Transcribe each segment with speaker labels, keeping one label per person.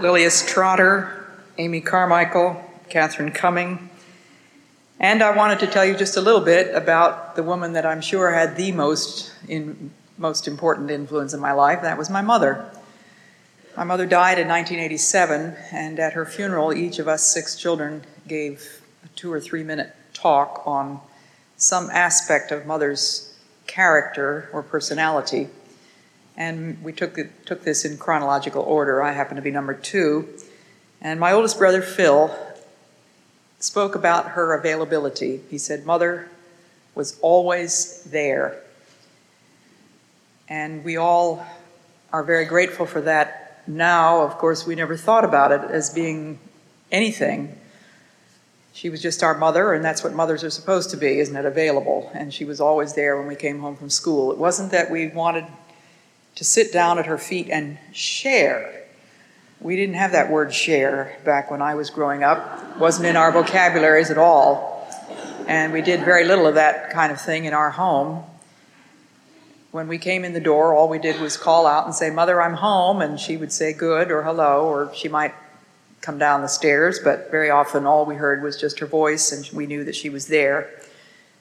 Speaker 1: Lilias Trotter, Amy Carmichael, Catherine Cumming. And I wanted to tell you just a little bit about the woman that I'm sure had the most, in, most important influence in my life. That was my mother. My mother died in 1987, and at her funeral, each of us six children gave a two or three minute talk on some aspect of mother's character or personality. And we took, it, took this in chronological order. I happen to be number two. And my oldest brother, Phil, spoke about her availability. He said, Mother was always there. And we all are very grateful for that now. Of course, we never thought about it as being anything she was just our mother, and that's what mothers are supposed to be, isn't it? Available. And she was always there when we came home from school. It wasn't that we wanted to sit down at her feet and share. We didn't have that word share back when I was growing up. Wasn't in our vocabularies at all. And we did very little of that kind of thing in our home. When we came in the door, all we did was call out and say, Mother, I'm home. And she would say good or hello, or she might come down the stairs, but very often all we heard was just her voice, and we knew that she was there.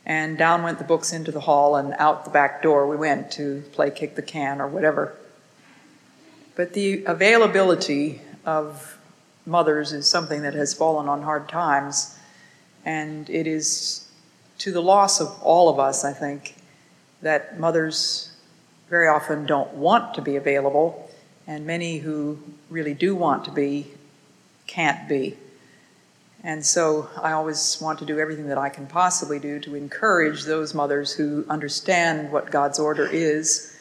Speaker 1: And down went the books into the hall, and out the back door we went to play kick the can or whatever. But the availability of mothers is something that has fallen on hard times, and it is to the loss of all of us, I think, that mothers very often don't want to be available, and many who really do want to be can't be. And so I always want to do everything that I can possibly do to encourage those mothers who understand what God's order is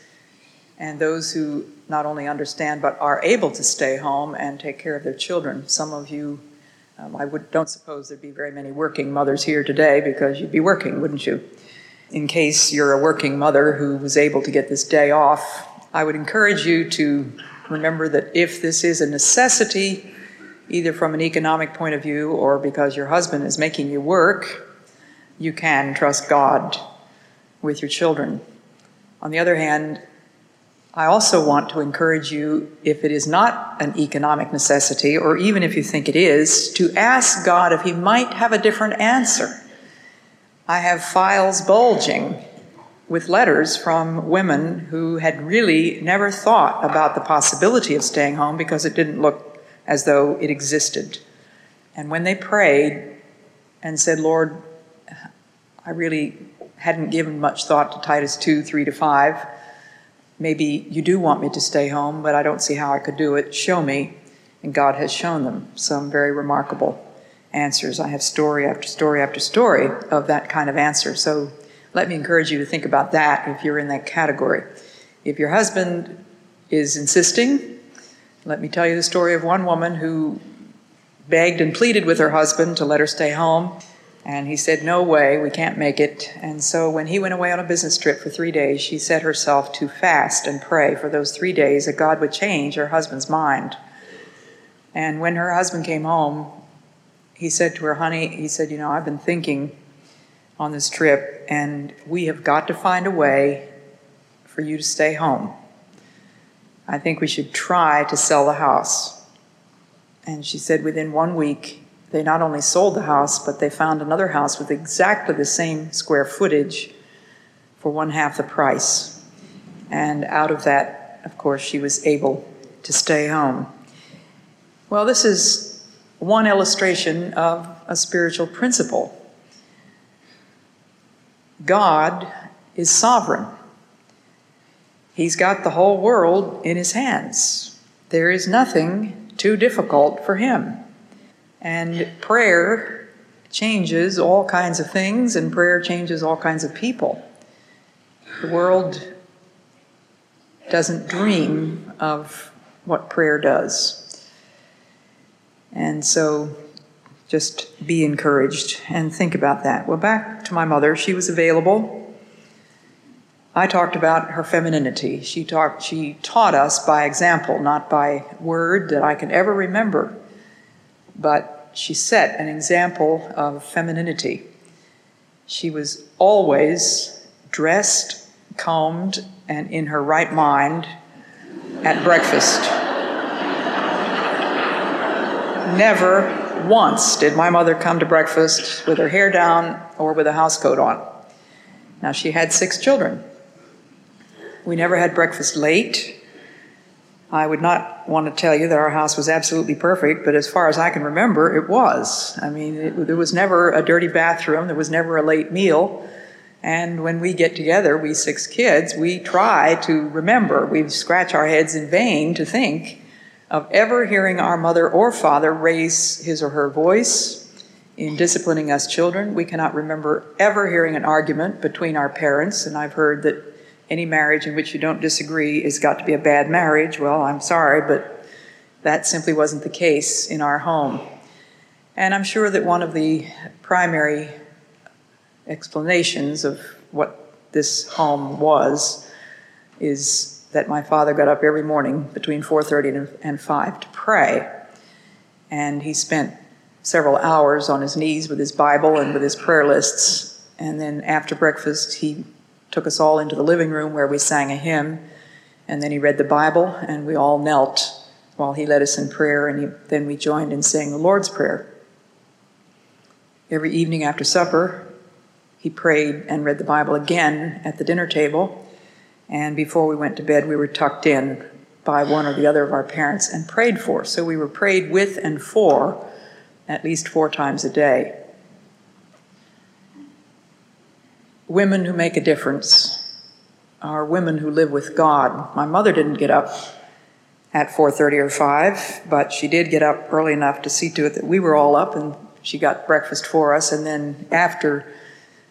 Speaker 1: and those who not only understand but are able to stay home and take care of their children. Some of you, um, I would, don't suppose there'd be very many working mothers here today because you'd be working, wouldn't you? In case you're a working mother who was able to get this day off, I would encourage you to remember that if this is a necessity, either from an economic point of view or because your husband is making you work, you can trust God with your children. On the other hand, I also want to encourage you, if it is not an economic necessity, or even if you think it is, to ask God if He might have a different answer. I have files bulging with letters from women who had really never thought about the possibility of staying home because it didn't look as though it existed. And when they prayed and said, Lord, I really hadn't given much thought to Titus 2 3 to 5. Maybe you do want me to stay home, but I don't see how I could do it. Show me. And God has shown them some very remarkable answers. I have story after story after story of that kind of answer. So let me encourage you to think about that if you're in that category. If your husband is insisting, let me tell you the story of one woman who begged and pleaded with her husband to let her stay home. And he said, No way, we can't make it. And so when he went away on a business trip for three days, she set herself to fast and pray for those three days that God would change her husband's mind. And when her husband came home, he said to her, Honey, he said, You know, I've been thinking on this trip, and we have got to find a way for you to stay home. I think we should try to sell the house. And she said within one week, they not only sold the house, but they found another house with exactly the same square footage for one half the price. And out of that, of course, she was able to stay home. Well, this is one illustration of a spiritual principle. God is sovereign. He's got the whole world in his hands. There is nothing too difficult for him. And prayer changes all kinds of things, and prayer changes all kinds of people. The world doesn't dream of what prayer does. And so just be encouraged and think about that. Well, back to my mother, she was available. I talked about her femininity. She, talked, she taught us by example, not by word that I can ever remember, but she set an example of femininity. She was always dressed, combed, and in her right mind at breakfast. Never once did my mother come to breakfast with her hair down or with a housecoat on. Now, she had six children. We never had breakfast late. I would not want to tell you that our house was absolutely perfect, but as far as I can remember, it was. I mean, it, there was never a dirty bathroom, there was never a late meal. And when we get together, we six kids, we try to remember. We scratch our heads in vain to think of ever hearing our mother or father raise his or her voice in disciplining us children. We cannot remember ever hearing an argument between our parents, and I've heard that any marriage in which you don't disagree has got to be a bad marriage. Well, I'm sorry, but that simply wasn't the case in our home. And I'm sure that one of the primary explanations of what this home was is that my father got up every morning between 4:30 and 5 to pray. And he spent several hours on his knees with his Bible and with his prayer lists. And then after breakfast, he took us all into the living room where we sang a hymn. And then he read the Bible, and we all knelt while he led us in prayer. And he, then we joined in saying the Lord's Prayer. Every evening after supper, he prayed and read the Bible again at the dinner table. And before we went to bed, we were tucked in by one or the other of our parents and prayed for. So we were prayed with and for at least four times a day. Women who make a difference are women who live with God. My mother didn't get up at 4:30 or 5, but she did get up early enough to see to it that we were all up and she got breakfast for us. And then after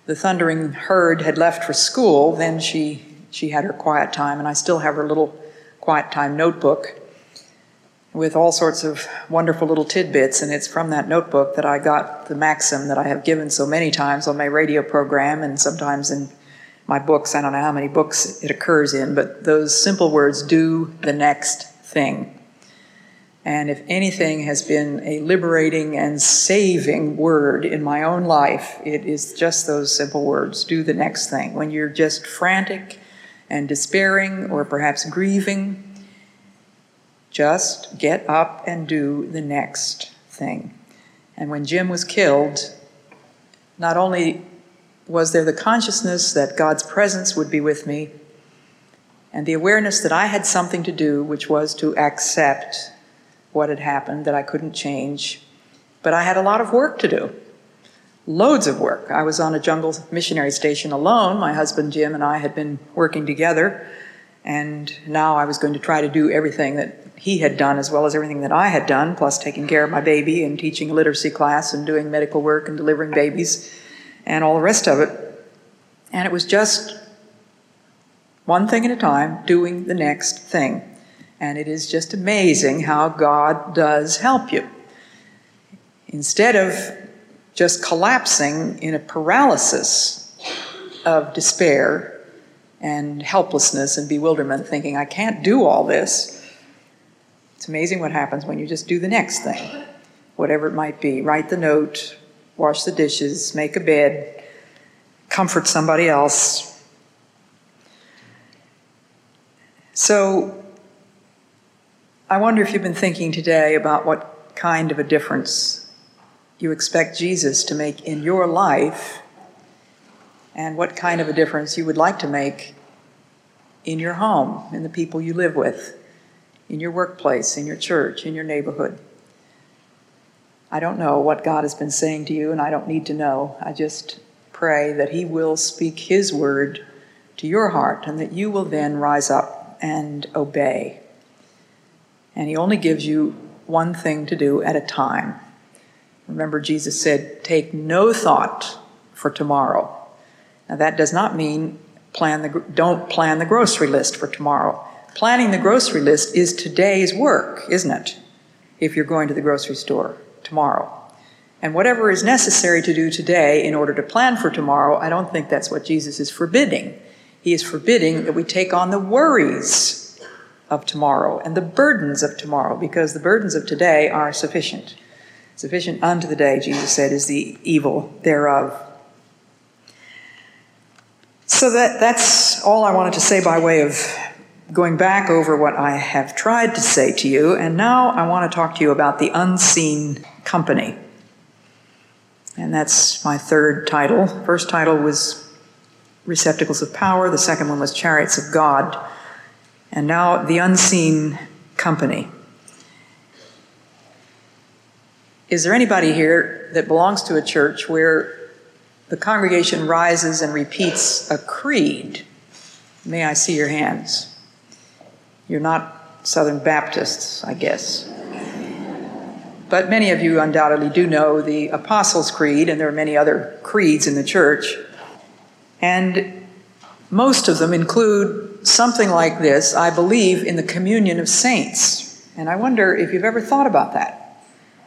Speaker 1: the thundering herd had left for school, then she she had her quiet time. And I still have her little quiet time notebook with all sorts of wonderful little tidbits. And it's from that notebook that I got the maxim that I have given so many times on my radio program and sometimes in my books. I don't know how many books it occurs in, but those simple words do the next thing. And if anything has been a liberating and saving word in my own life, it is just those simple words do the next thing. When you're just frantic and despairing or perhaps grieving, just get up and do the next thing. And when Jim was killed, not only was there the consciousness that God's presence would be with me, and the awareness that I had something to do, which was to accept what had happened, that I couldn't change, but I had a lot of work to do. Loads of work. I was on a jungle missionary station alone. My husband Jim and I had been working together, and now I was going to try to do everything that he had done as well as everything that I had done, plus taking care of my baby and teaching a literacy class and doing medical work and delivering babies and all the rest of it. And it was just one thing at a time, doing the next thing. And it is just amazing how God does help you. Instead of just collapsing in a paralysis of despair and helplessness and bewilderment, thinking, I can't do all this it's amazing what happens when you just do the next thing, whatever it might be. Write the note, wash the dishes, make a bed, comfort somebody else. So, I wonder if you've been thinking today about what kind of a difference you expect Jesus to make in your life and what kind of a difference you would like to make in your home, in the people you live with in your workplace, in your church, in your neighborhood. I don't know what God has been saying to you, and I don't need to know. I just pray that He will speak His word to your heart and that you will then rise up and obey. And He only gives you one thing to do at a time. Remember, Jesus said, Take no thought for tomorrow. Now, that does not mean plan the, don't plan the grocery list for tomorrow planning the grocery list is today's work, isn't it? if you're going to the grocery store tomorrow. And whatever is necessary to do today in order to plan for tomorrow, I don't think that's what Jesus is forbidding. He is forbidding that we take on the worries of tomorrow and the burdens of tomorrow because the burdens of today are sufficient. Sufficient unto the day, Jesus said, is the evil thereof. So that, that's all I wanted to say by way of going back over what I have tried to say to you. And now I want to talk to you about the unseen company. And that's my third title. First title was Receptacles of Power, the second one was Chariots of God. And now the unseen company. Is there anybody here that belongs to a church where the congregation rises and repeats a creed. May I see your hands? You're not Southern Baptists, I guess. But many of you undoubtedly do know the Apostles' Creed, and there are many other creeds in the church. And most of them include something like this I believe in the communion of saints. And I wonder if you've ever thought about that.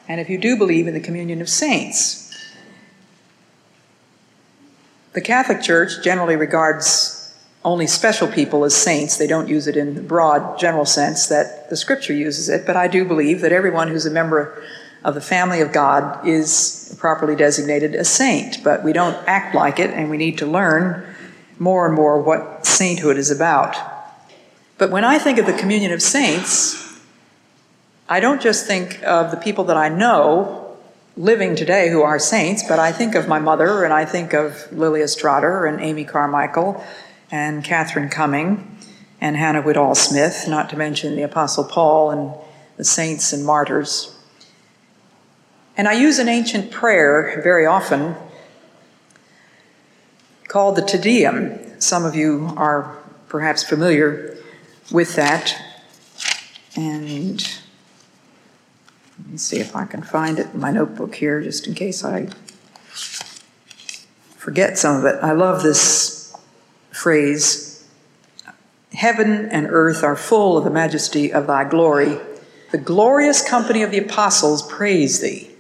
Speaker 1: And if you do believe in the communion of saints, the Catholic Church generally regards only special people as saints. They don't use it in the broad, general sense that the Scripture uses it, but I do believe that everyone who's a member of the family of God is properly designated a saint, but we don't act like it, and we need to learn more and more what sainthood is about. But when I think of the communion of saints, I don't just think of the people that I know living today who are saints, but I think of my mother and I think of Lilias Trotter and Amy Carmichael and Catherine Cumming and Hannah Whitall Smith, not to mention the Apostle Paul and the saints and martyrs. And I use an ancient prayer very often called the Te Deum. Some of you are perhaps familiar with that. And let me see if I can find it in my notebook here, just in case I forget some of it. I love this phrase Heaven and earth are full of the majesty of thy glory. The glorious company of the apostles praise thee.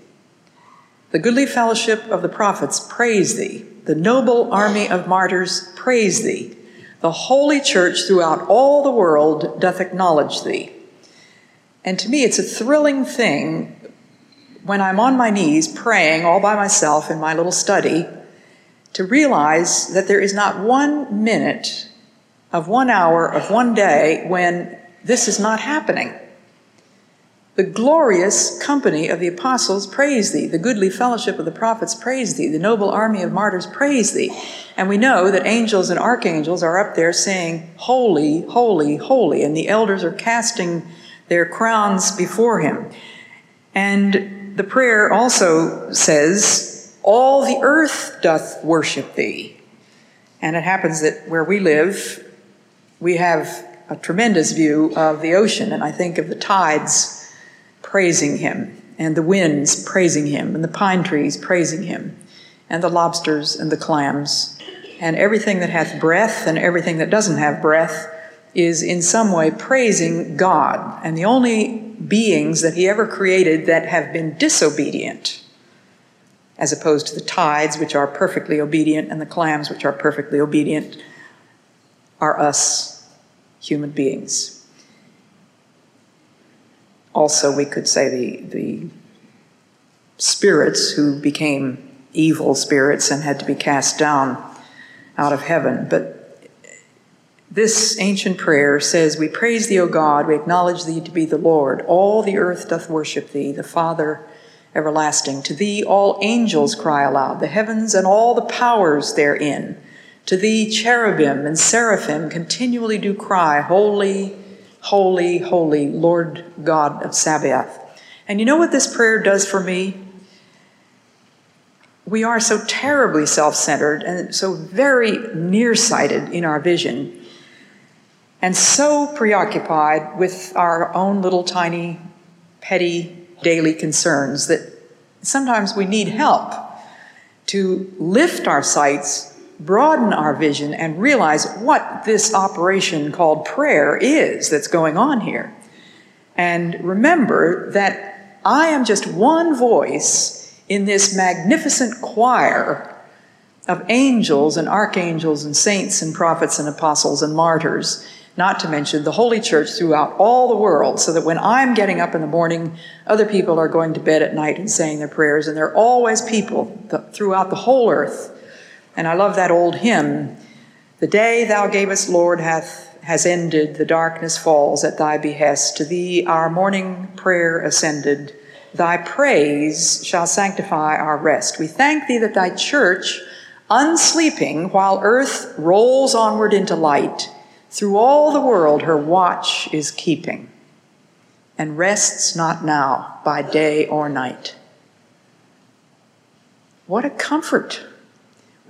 Speaker 1: The goodly fellowship of the prophets praise thee. The noble army of martyrs praise thee. The holy church throughout all the world doth acknowledge thee. And to me, it's a thrilling thing when I'm on my knees praying all by myself in my little study to realize that there is not one minute of one hour of one day when this is not happening. The glorious company of the apostles praise thee. The goodly fellowship of the prophets praise thee. The noble army of martyrs praise thee. And we know that angels and archangels are up there saying, Holy, holy, holy. And the elders are casting their crowns before him. And the prayer also says, All the earth doth worship thee. And it happens that where we live, we have a tremendous view of the ocean, and I think of the tides praising him, and the winds praising him, and the pine trees praising him, and the lobsters and the clams, and everything that hath breath and everything that doesn't have breath is in some way praising God. And the only beings that he ever created that have been disobedient, as opposed to the tides, which are perfectly obedient, and the clams, which are perfectly obedient, are us, human beings. Also, we could say the, the spirits who became evil spirits and had to be cast down out of heaven. But this ancient prayer says, We praise thee, O God, we acknowledge thee to be the Lord. All the earth doth worship thee, the Father everlasting. To thee all angels cry aloud, the heavens and all the powers therein. To thee cherubim and seraphim continually do cry, Holy, holy, holy, Lord God of Sabaoth. And you know what this prayer does for me? We are so terribly self centered and so very nearsighted in our vision and so preoccupied with our own little tiny, petty daily concerns that sometimes we need help to lift our sights, broaden our vision, and realize what this operation called prayer is that's going on here. And remember that I am just one voice in this magnificent choir of angels and archangels and saints and prophets and apostles and martyrs, not to mention the Holy Church throughout all the world, so that when I'm getting up in the morning, other people are going to bed at night and saying their prayers, and there are always people throughout the whole earth. And I love that old hymn The day thou gavest, Lord, hath has ended, the darkness falls at thy behest. To thee our morning prayer ascended. Thy praise shall sanctify our rest. We thank thee that thy church, unsleeping while earth rolls onward into light, through all the world her watch is keeping, and rests not now by day or night. What a comfort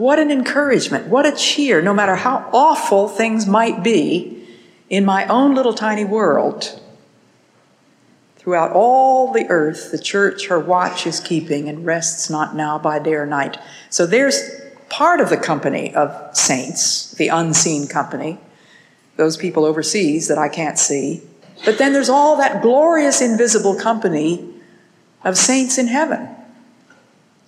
Speaker 1: what an encouragement, what a cheer, no matter how awful things might be in my own little tiny world. Throughout all the earth, the church her watch is keeping and rests not now by day or night. So there's part of the company of saints, the unseen company, those people overseas that I can't see. But then there's all that glorious invisible company of saints in heaven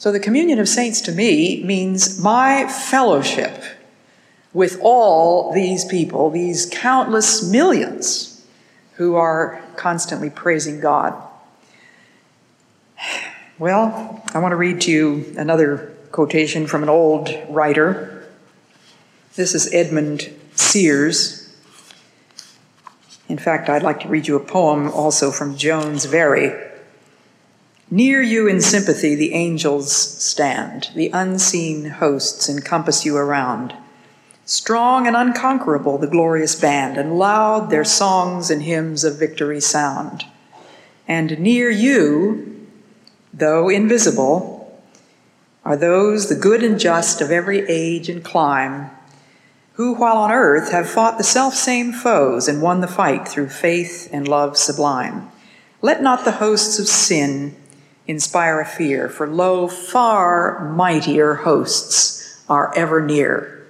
Speaker 1: so the communion of saints to me means my fellowship with all these people, these countless millions who are constantly praising God. Well, I want to read to you another quotation from an old writer. This is Edmund Sears. In fact, I'd like to read you a poem also from Jones Very. Near you in sympathy, the angels stand, the unseen hosts encompass you around. Strong and unconquerable, the glorious band, and loud their songs and hymns of victory sound. And near you, though invisible, are those, the good and just of every age and clime, who, while on earth, have fought the self-same foes and won the fight through faith and love sublime. Let not the hosts of sin inspire a fear, for lo, far mightier hosts are ever near.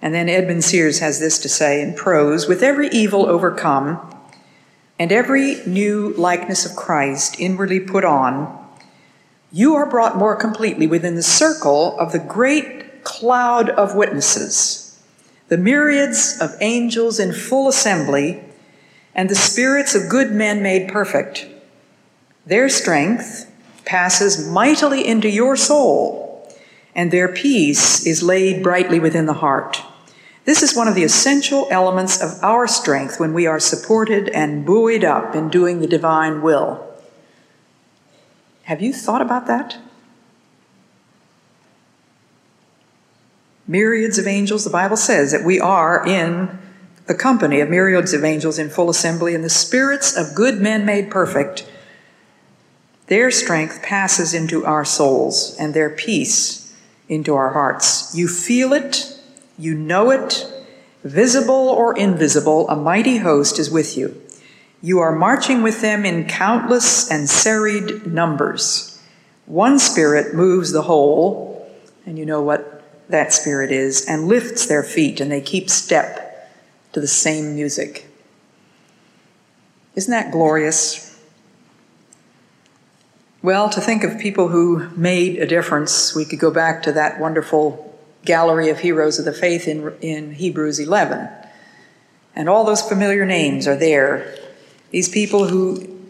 Speaker 1: And then Edmund Sears has this to say in prose With every evil overcome, and every new likeness of Christ inwardly put on, you are brought more completely within the circle of the great cloud of witnesses, the myriads of angels in full assembly, and the spirits of good men made perfect their strength passes mightily into your soul, and their peace is laid brightly within the heart. This is one of the essential elements of our strength when we are supported and buoyed up in doing the divine will. Have you thought about that? Myriads of angels, the Bible says that we are in the company of myriads of angels in full assembly, and the spirits of good men made perfect their strength passes into our souls and their peace into our hearts. You feel it, you know it, visible or invisible, a mighty host is with you. You are marching with them in countless and serried numbers. One spirit moves the whole, and you know what that spirit is, and lifts their feet, and they keep step to the same music. Isn't that glorious? Well, to think of people who made a difference, we could go back to that wonderful gallery of heroes of the faith in, in Hebrews 11. And all those familiar names are there. These people who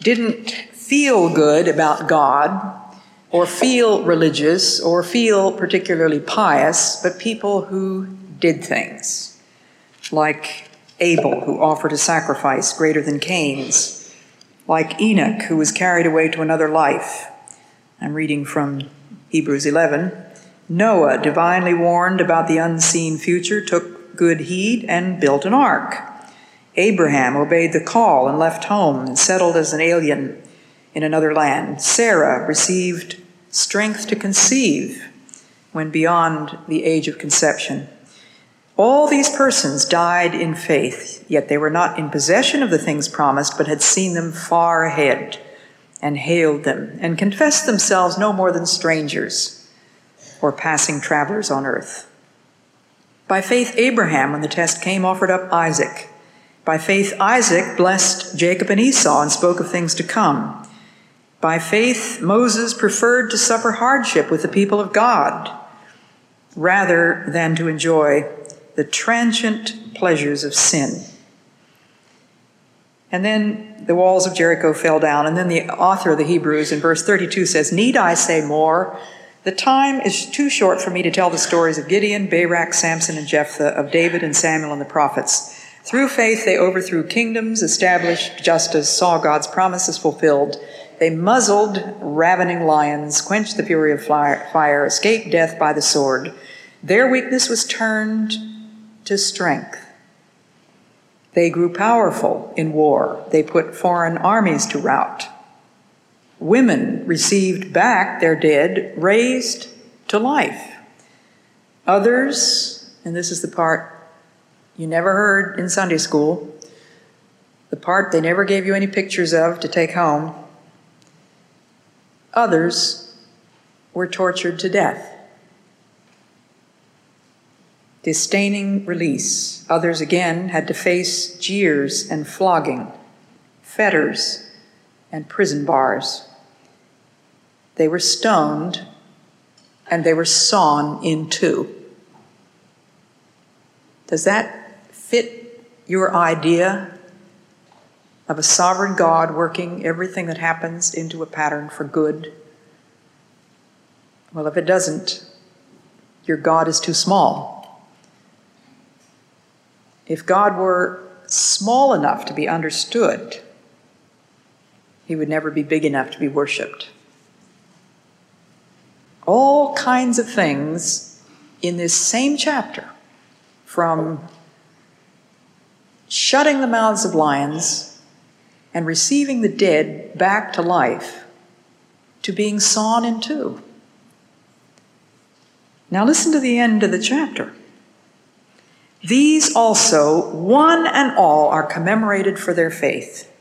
Speaker 1: didn't feel good about God, or feel religious, or feel particularly pious, but people who did things. Like Abel, who offered a sacrifice greater than Cain's like Enoch, who was carried away to another life. I'm reading from Hebrews 11. Noah, divinely warned about the unseen future, took good heed and built an ark. Abraham obeyed the call and left home and settled as an alien in another land. Sarah received strength to conceive when beyond the age of conception. All these persons died in faith, yet they were not in possession of the things promised, but had seen them far ahead and hailed them and confessed themselves no more than strangers or passing travelers on earth. By faith, Abraham, when the test came, offered up Isaac. By faith, Isaac blessed Jacob and Esau and spoke of things to come. By faith, Moses preferred to suffer hardship with the people of God rather than to enjoy the transient pleasures of sin. And then the walls of Jericho fell down. And then the author of the Hebrews in verse 32 says, Need I say more? The time is too short for me to tell the stories of Gideon, Barak, Samson, and Jephthah, of David and Samuel and the prophets. Through faith, they overthrew kingdoms, established justice, saw God's promises fulfilled. They muzzled ravening lions, quenched the fury of fire, escaped death by the sword. Their weakness was turned to strength. They grew powerful in war. They put foreign armies to rout. Women received back their dead, raised to life. Others, and this is the part you never heard in Sunday school, the part they never gave you any pictures of to take home, others were tortured to death disdaining release. Others again had to face jeers and flogging, fetters and prison bars. They were stoned and they were sawn in two. Does that fit your idea of a sovereign God working everything that happens into a pattern for good? Well, if it doesn't, your God is too small. If God were small enough to be understood, he would never be big enough to be worshiped. All kinds of things in this same chapter, from shutting the mouths of lions and receiving the dead back to life, to being sawn in two. Now, listen to the end of the chapter. These also, one and all, are commemorated for their faith.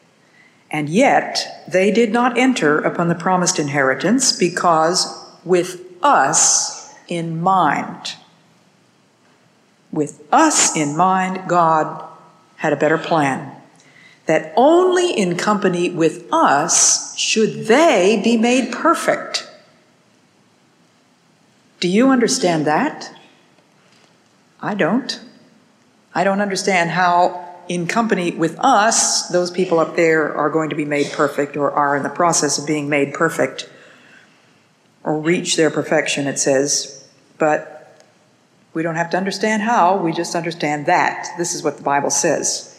Speaker 1: And yet they did not enter upon the promised inheritance because with us in mind, with us in mind, God had a better plan. That only in company with us should they be made perfect. Do you understand that? I don't. I don't understand how, in company with us, those people up there are going to be made perfect or are in the process of being made perfect or reach their perfection, it says. But we don't have to understand how, we just understand that. This is what the Bible says.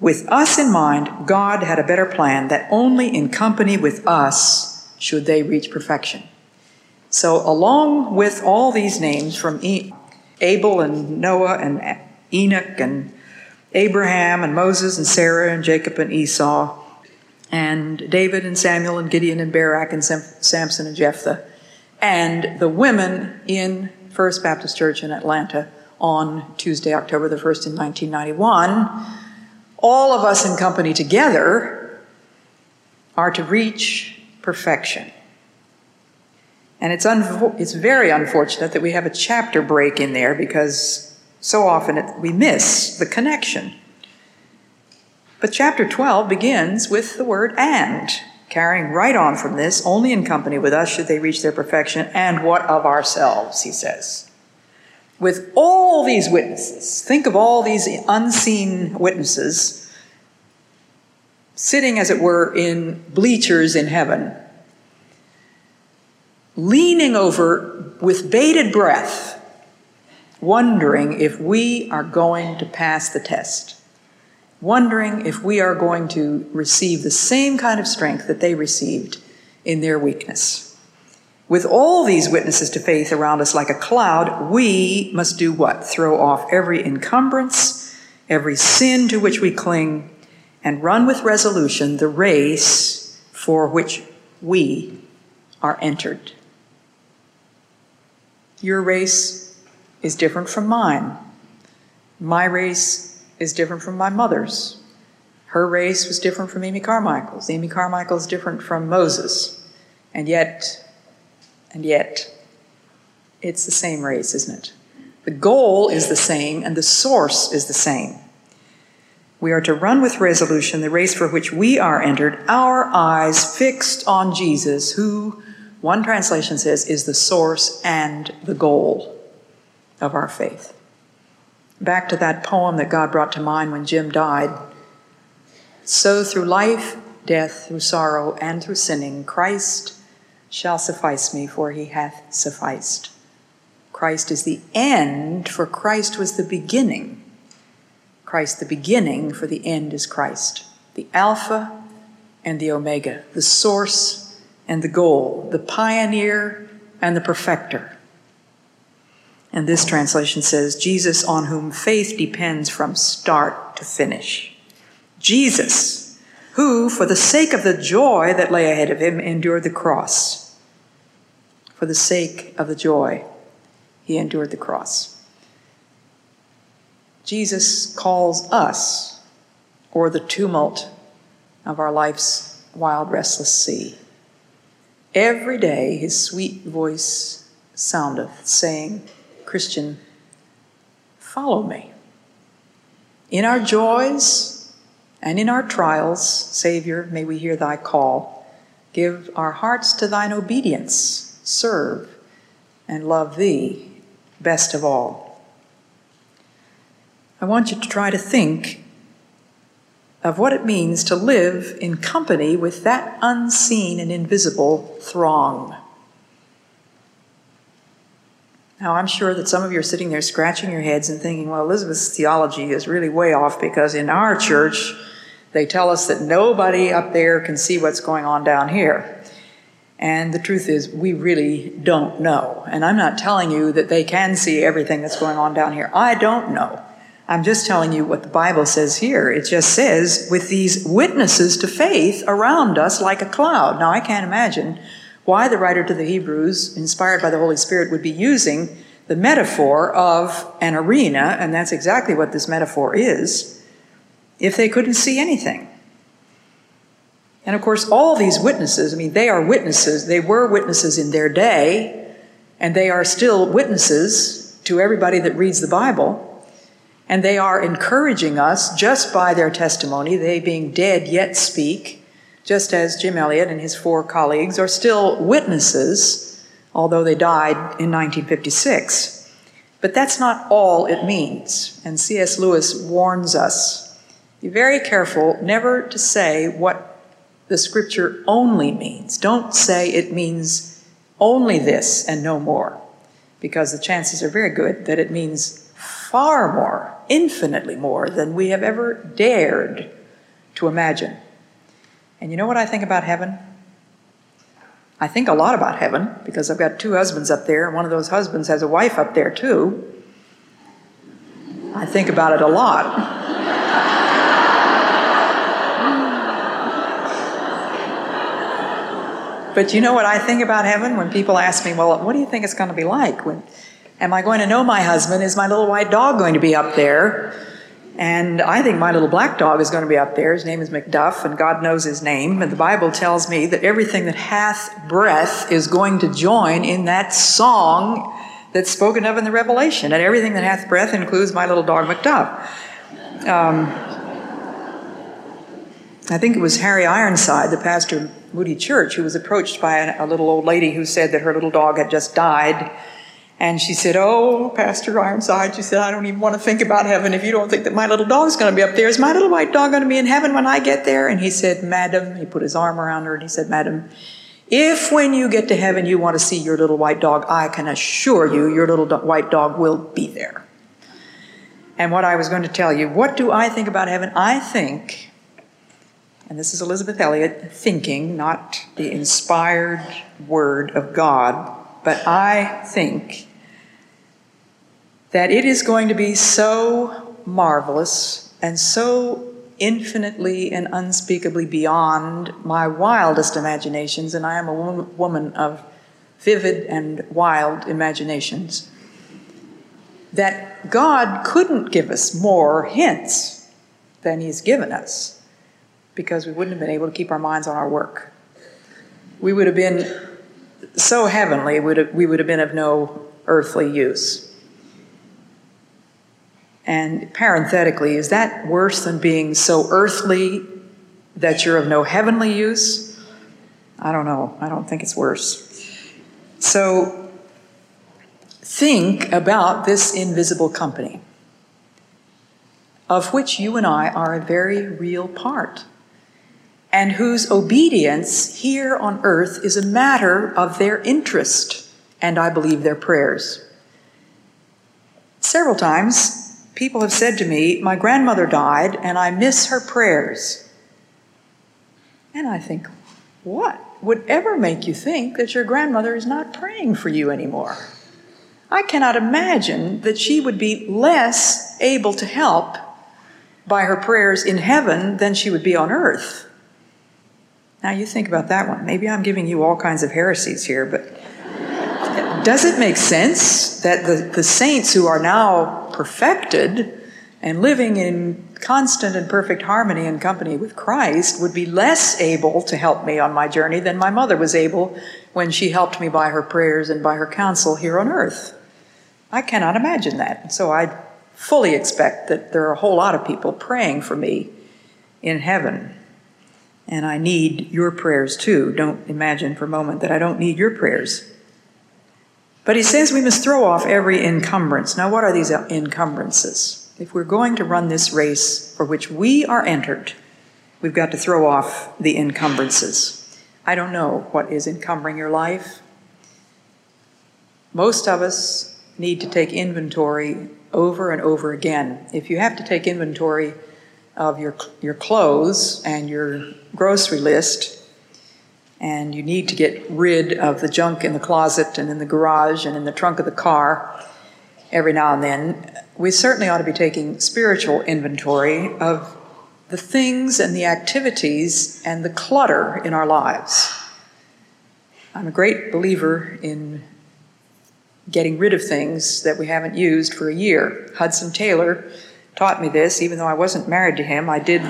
Speaker 1: With us in mind, God had a better plan that only in company with us should they reach perfection. So, along with all these names from Abel and Noah and Enoch and Abraham and Moses and Sarah and Jacob and Esau and David and Samuel and Gideon and Barak and Sam- Samson and Jephthah and the women in First Baptist Church in Atlanta on Tuesday, October the 1st in 1991. All of us in company together are to reach perfection. And it's, it's very unfortunate that we have a chapter break in there because so often it, we miss the connection. But chapter 12 begins with the word and, carrying right on from this, only in company with us should they reach their perfection, and what of ourselves, he says. With all these witnesses, think of all these unseen witnesses sitting, as it were, in bleachers in heaven, leaning over with bated breath wondering if we are going to pass the test, wondering if we are going to receive the same kind of strength that they received in their weakness. With all these witnesses to faith around us like a cloud, we must do what? Throw off every encumbrance, every sin to which we cling, and run with resolution the race for which we are entered. Your race is different from mine. My race is different from my mother's. Her race was different from Amy Carmichael's. Amy Carmichael's different from Moses. And yet, and yet, it's the same race, isn't it? The goal is the same and the source is the same. We are to run with resolution the race for which we are entered, our eyes fixed on Jesus, who, one translation says, is the source and the goal of our faith. Back to that poem that God brought to mind when Jim died. So through life, death, through sorrow, and through sinning, Christ shall suffice me, for he hath sufficed. Christ is the end, for Christ was the beginning. Christ the beginning, for the end is Christ. The Alpha and the Omega, the source and the goal, the pioneer and the perfecter. And this translation says, Jesus on whom faith depends from start to finish. Jesus, who, for the sake of the joy that lay ahead of him, endured the cross. For the sake of the joy, he endured the cross. Jesus calls us, or the tumult of our life's wild, restless sea. Every day his sweet voice soundeth, saying, Christian, follow me. In our joys and in our trials, Savior, may we hear thy call. Give our hearts to thine obedience, serve and love thee best of all. I want you to try to think of what it means to live in company with that unseen and invisible throng. Now, I'm sure that some of you are sitting there scratching your heads and thinking, well, Elisabeth's theology is really way off because in our church, they tell us that nobody up there can see what's going on down here. And the truth is, we really don't know. And I'm not telling you that they can see everything that's going on down here. I don't know. I'm just telling you what the Bible says here. It just says, with these witnesses to faith around us like a cloud. Now, I can't imagine why the writer to the Hebrews, inspired by the Holy Spirit, would be using the metaphor of an arena, and that's exactly what this metaphor is, if they couldn't see anything. And of course, all these witnesses, I mean, they are witnesses. They were witnesses in their day, and they are still witnesses to everybody that reads the Bible. And they are encouraging us just by their testimony, they being dead yet speak, just as Jim Elliot and his four colleagues are still witnesses, although they died in 1956. But that's not all it means. And C.S. Lewis warns us be very careful never to say what the scripture only means. Don't say it means only this and no more, because the chances are very good that it means far more, infinitely more than we have ever dared to imagine. And you know what I think about heaven? I think a lot about heaven because I've got two husbands up there, and one of those husbands has a wife up there too. I think about it a lot. but you know what I think about heaven when people ask me, well, what do you think it's going to be like? When, am I going to know my husband? Is my little white dog going to be up there? And I think my little black dog is going to be up there. His name is Macduff, and God knows his name. And the Bible tells me that everything that hath breath is going to join in that song that's spoken of in the Revelation. And everything that hath breath includes my little dog Macduff. Um, I think it was Harry Ironside, the pastor Moody Church, who was approached by a, a little old lady who said that her little dog had just died and she said, Oh, Pastor Ironside, she said, I don't even want to think about heaven if you don't think that my little dog's going to be up there. Is my little white dog going to be in heaven when I get there? And he said, Madam, he put his arm around her and he said, Madam, if when you get to heaven you want to see your little white dog, I can assure you your little do- white dog will be there. And what I was going to tell you, what do I think about heaven? I think, and this is Elisabeth Elliot thinking, not the inspired word of God, but I think that it is going to be so marvelous and so infinitely and unspeakably beyond my wildest imaginations, and I am a woman of vivid and wild imaginations, that God couldn't give us more hints than He's given us because we wouldn't have been able to keep our minds on our work. We would have been so heavenly, we would have been of no earthly use. And parenthetically, is that worse than being so earthly that you're of no heavenly use? I don't know. I don't think it's worse. So think about this invisible company, of which you and I are a very real part, and whose obedience here on earth is a matter of their interest and I believe their prayers. Several times, people have said to me, My grandmother died and I miss her prayers. And I think, what would ever make you think that your grandmother is not praying for you anymore? I cannot imagine that she would be less able to help by her prayers in heaven than she would be on earth. Now, you think about that one. Maybe I'm giving you all kinds of heresies here, but does it make sense that the, the saints who are now perfected and living in constant and perfect harmony and company with Christ would be less able to help me on my journey than my mother was able when she helped me by her prayers and by her counsel here on earth. I cannot imagine that. So I fully expect that there are a whole lot of people praying for me in heaven. And I need your prayers too. Don't imagine for a moment that I don't need your prayers. But he says we must throw off every encumbrance. Now, what are these encumbrances? If we're going to run this race for which we are entered, we've got to throw off the encumbrances. I don't know what is encumbering your life. Most of us need to take inventory over and over again. If you have to take inventory of your, your clothes and your grocery list, and you need to get rid of the junk in the closet and in the garage and in the trunk of the car every now and then, we certainly ought to be taking spiritual inventory of the things and the activities and the clutter in our lives. I'm a great believer in getting rid of things that we haven't used for a year. Hudson Taylor taught me this, even though I wasn't married to him. I did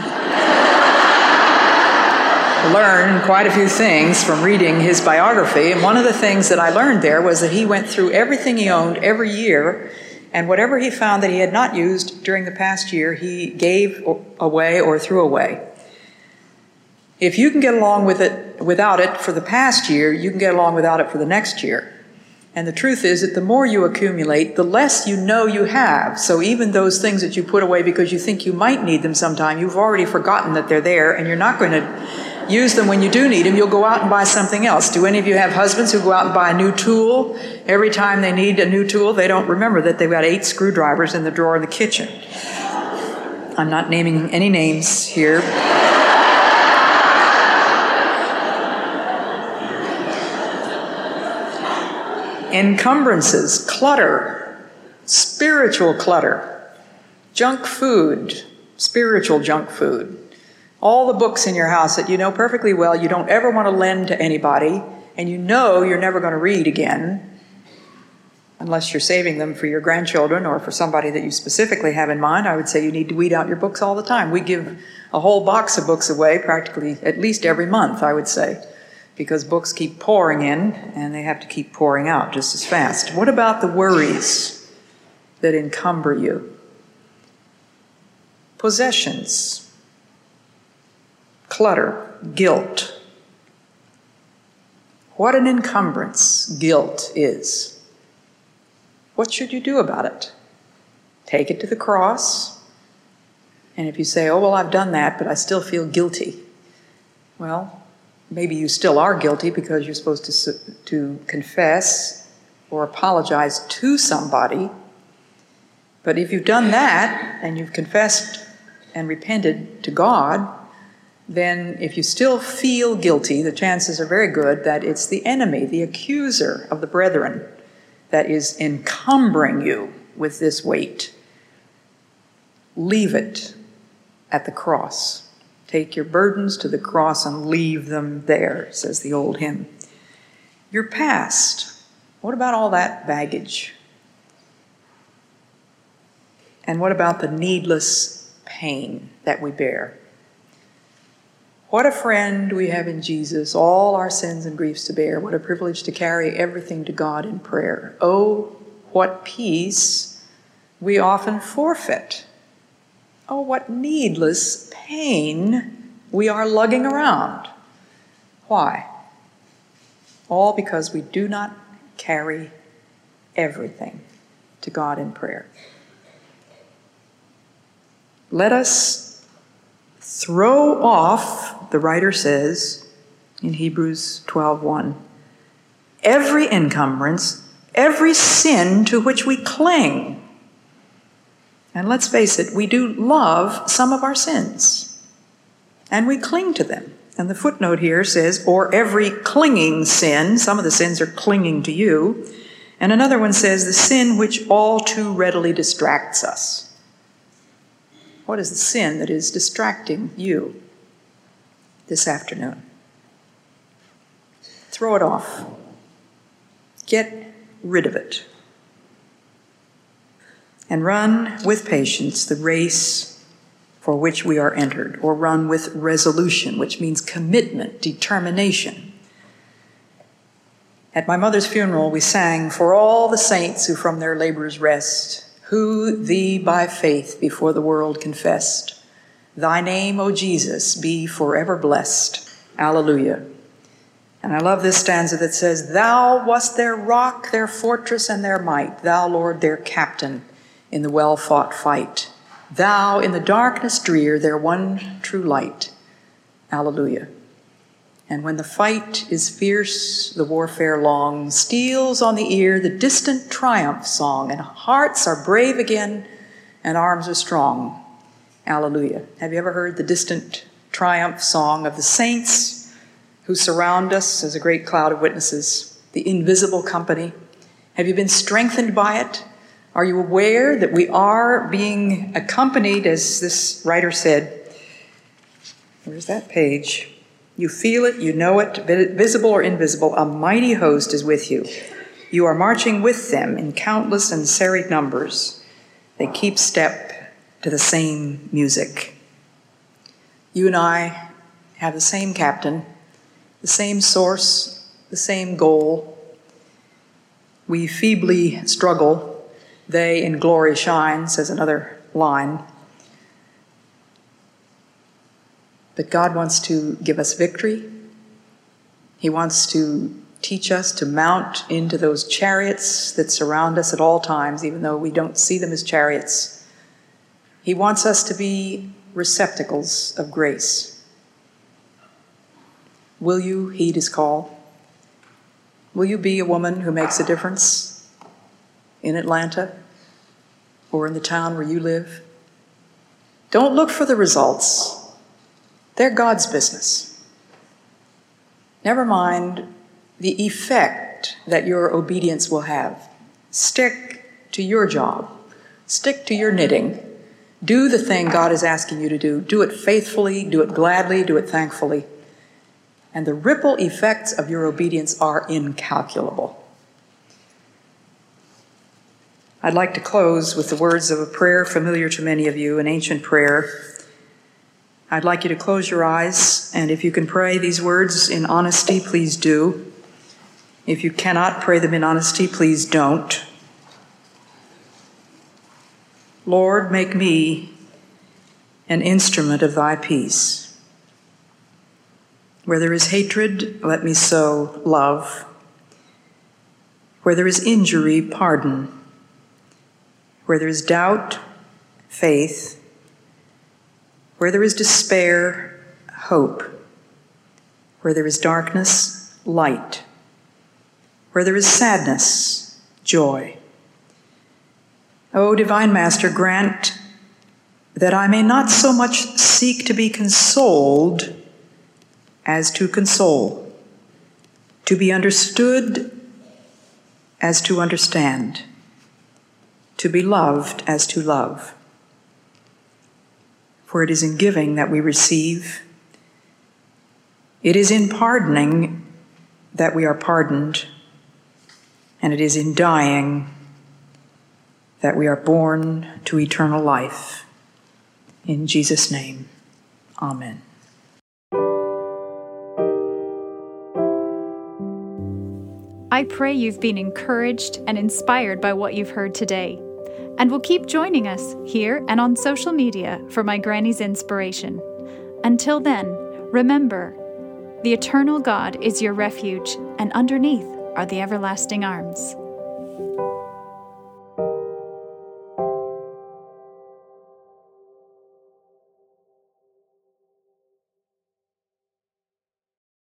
Speaker 1: learn quite a few things from reading his biography. And one of the things that I learned there was that he went through everything he owned every year and whatever he found that he had not used during the past year, he gave away or threw away. If you can get along with it without it for the past year, you can get along without it for the next year. And the truth is that the more you accumulate, the less you know you have. So even those things that you put away because you think you might need them sometime, you've already forgotten that they're there and you're not going to use them when you do need them. You'll go out and buy something else. Do any of you have husbands who go out and buy a new tool? Every time they need a new tool, they don't remember that they've got eight screwdrivers in the drawer in the kitchen. I'm not naming any names here. Encumbrances, clutter, spiritual clutter, junk food, spiritual junk food all the books in your house that you know perfectly well you don't ever want to lend to anybody, and you know you're never going to read again, unless you're saving them for your grandchildren or for somebody that you specifically have in mind, I would say you need to weed out your books all the time. We give a whole box of books away practically at least every month, I would say, because books keep pouring in and they have to keep pouring out just as fast. What about the worries that encumber you? Possessions clutter, guilt. What an encumbrance guilt is. What should you do about it? Take it to the cross. And if you say, oh, well, I've done that, but I still feel guilty, well, maybe you still are guilty because you're supposed to, to confess or apologize to somebody. But if you've done that and you've confessed and repented to God, then if you still feel guilty, the chances are very good that it's the enemy, the accuser of the brethren, that is encumbering you with this weight. Leave it at the cross. Take your burdens to the cross and leave them there, says the old hymn. Your past. What about all that baggage? And what about the needless pain that we bear? What a friend we have in Jesus, all our sins and griefs to bear. What a privilege to carry everything to God in prayer. Oh, what peace we often forfeit. Oh, what needless pain we are lugging around. Why? All because we do not carry everything to God in prayer. Let us throw off, the writer says in Hebrews 12:1, every encumbrance, every sin to which we cling. And let's face it, we do love some of our sins, and we cling to them. And the footnote here says, or every clinging sin, some of the sins are clinging to you. And another one says, the sin which all too readily distracts us. What is the sin that is distracting you this afternoon? Throw it off. Get rid of it. And run with patience the race for which we are entered, or run with resolution, which means commitment, determination. At my mother's funeral, we sang, For all the saints who from their labors rest, who thee by faith before the world confessed. Thy name, O Jesus, be forever blessed. Alleluia. And I love this stanza that says, Thou wast their rock, their fortress, and their might, thou, Lord, their captain in the well fought fight. Thou in the darkness drear, their one true light. Alleluia. And when the fight is fierce, the warfare long, steals on the ear the distant triumph song, and hearts are brave again and arms are strong. Alleluia. Have you ever heard the distant triumph song of the saints who surround us as a great cloud of witnesses, the invisible company? Have you been strengthened by it? Are you aware that we are being accompanied, as this writer said? Where's that page? You feel it, you know it, visible or invisible, a mighty host is with you. You are marching with them in countless and serried numbers. They keep step to the same music. You and I have the same captain, the same source, the same goal. We feebly struggle they in glory shine, says another line. But God wants to give us victory. He wants to teach us to mount into those chariots that surround us at all times, even though we don't see them as chariots. He wants us to be receptacles of grace. Will you heed his call? Will you be a woman who makes a difference? In Atlanta or in the town where you live. Don't look for the results, they're God's business. Never mind the effect that your obedience will have. Stick to your job, stick to your knitting. Do the thing God is asking you to do. Do it faithfully, do it gladly, do it thankfully. And the ripple effects of your obedience are incalculable. I'd like to close with the words of a prayer familiar to many of you, an ancient prayer. I'd like you to close your eyes, and if you can pray these words in honesty, please do. If you cannot pray them in honesty, please don't. Lord, make me an instrument of thy peace. Where there is hatred, let me sow love. Where there is injury, pardon. Where there is doubt, faith. Where there is despair, hope. Where there is darkness, light. Where there is sadness, joy. O Divine Master, grant that I may not so much seek to be consoled as to console, to be understood as to understand to be loved as to love. For it is in giving that we receive, it is in pardoning that we are pardoned, and it is in dying that we are born to eternal life. In Jesus' name, Amen.
Speaker 2: I pray you've been encouraged and inspired by what you've heard today. And will keep joining us here and on social media for my granny's inspiration. Until then, remember the eternal God is your refuge, and underneath are the everlasting arms.